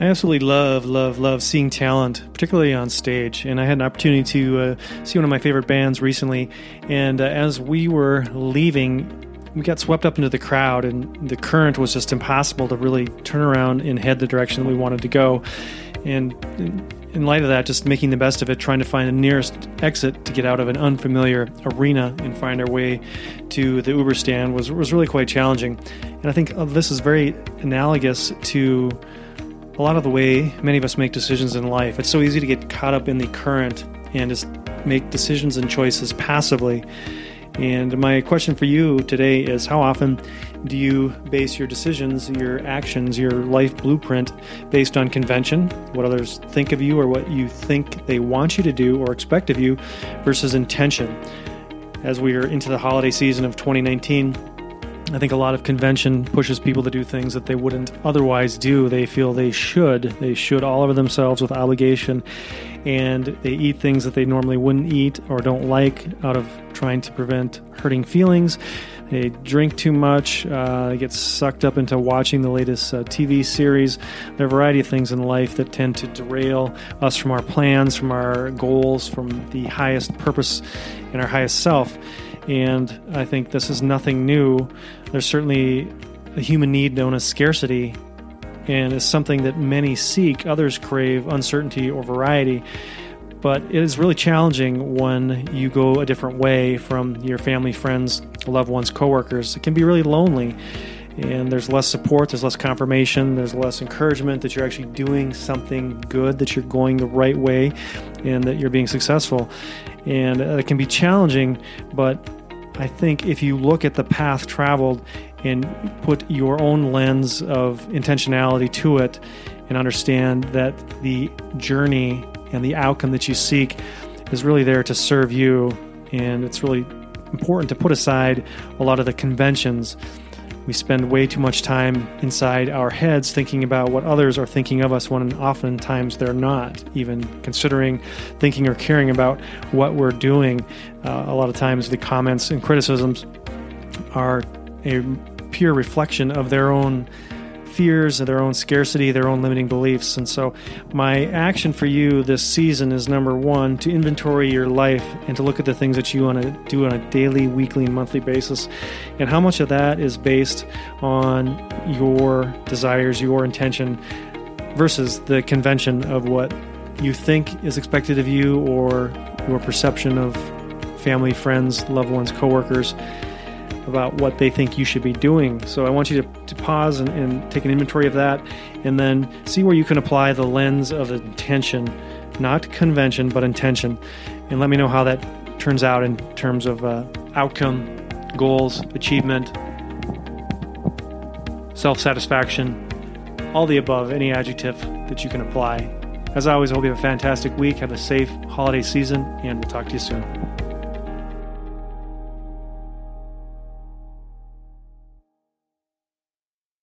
I absolutely love, love, love seeing talent, particularly on stage. And I had an opportunity to uh, see one of my favorite bands recently. And uh, as we were leaving, we got swept up into the crowd, and the current was just impossible to really turn around and head the direction that we wanted to go. And in light of that, just making the best of it, trying to find the nearest exit to get out of an unfamiliar arena and find our way to the Uber stand was, was really quite challenging. And I think uh, this is very analogous to a lot of the way many of us make decisions in life. It's so easy to get caught up in the current and just make decisions and choices passively. And my question for you today is how often do you base your decisions, your actions, your life blueprint based on convention, what others think of you or what you think they want you to do or expect of you, versus intention? As we are into the holiday season of 2019, I think a lot of convention pushes people to do things that they wouldn't otherwise do. They feel they should. They should all over themselves with obligation. And they eat things that they normally wouldn't eat or don't like out of trying to prevent hurting feelings. They drink too much. Uh, they get sucked up into watching the latest uh, TV series. There are a variety of things in life that tend to derail us from our plans, from our goals, from the highest purpose in our highest self. And I think this is nothing new. There's certainly a human need known as scarcity, and is something that many seek. Others crave uncertainty or variety. But it is really challenging when you go a different way from your family, friends, loved ones, coworkers. It can be really lonely and there's less support, there's less confirmation, there's less encouragement that you're actually doing something good, that you're going the right way, and that you're being successful. And uh, it can be challenging, but I think if you look at the path traveled and put your own lens of intentionality to it and understand that the journey and the outcome that you seek is really there to serve you, and it's really important to put aside a lot of the conventions we spend way too much time inside our heads thinking about what others are thinking of us when oftentimes they're not even considering, thinking, or caring about what we're doing. Uh, a lot of times the comments and criticisms are a pure reflection of their own fears, their own scarcity, their own limiting beliefs. And so, my action for you this season is number one, to inventory your life and to look at the things that you want to do on a daily, weekly, monthly basis. And how much of that is based on your desires, your intention, versus the convention of what you think is expected of you or your perception of family, friends, loved ones, coworkers about what they think you should be doing. So I want you to, to pause and, and take an inventory of that and then see where you can apply the lens of intention, not convention, but intention. And let me know how that turns out in terms of uh, outcome, goals, achievement, self satisfaction, all the above, any adjective that you can apply. As always, I hope you have a fantastic week, have a safe holiday season, and we'll talk to you soon.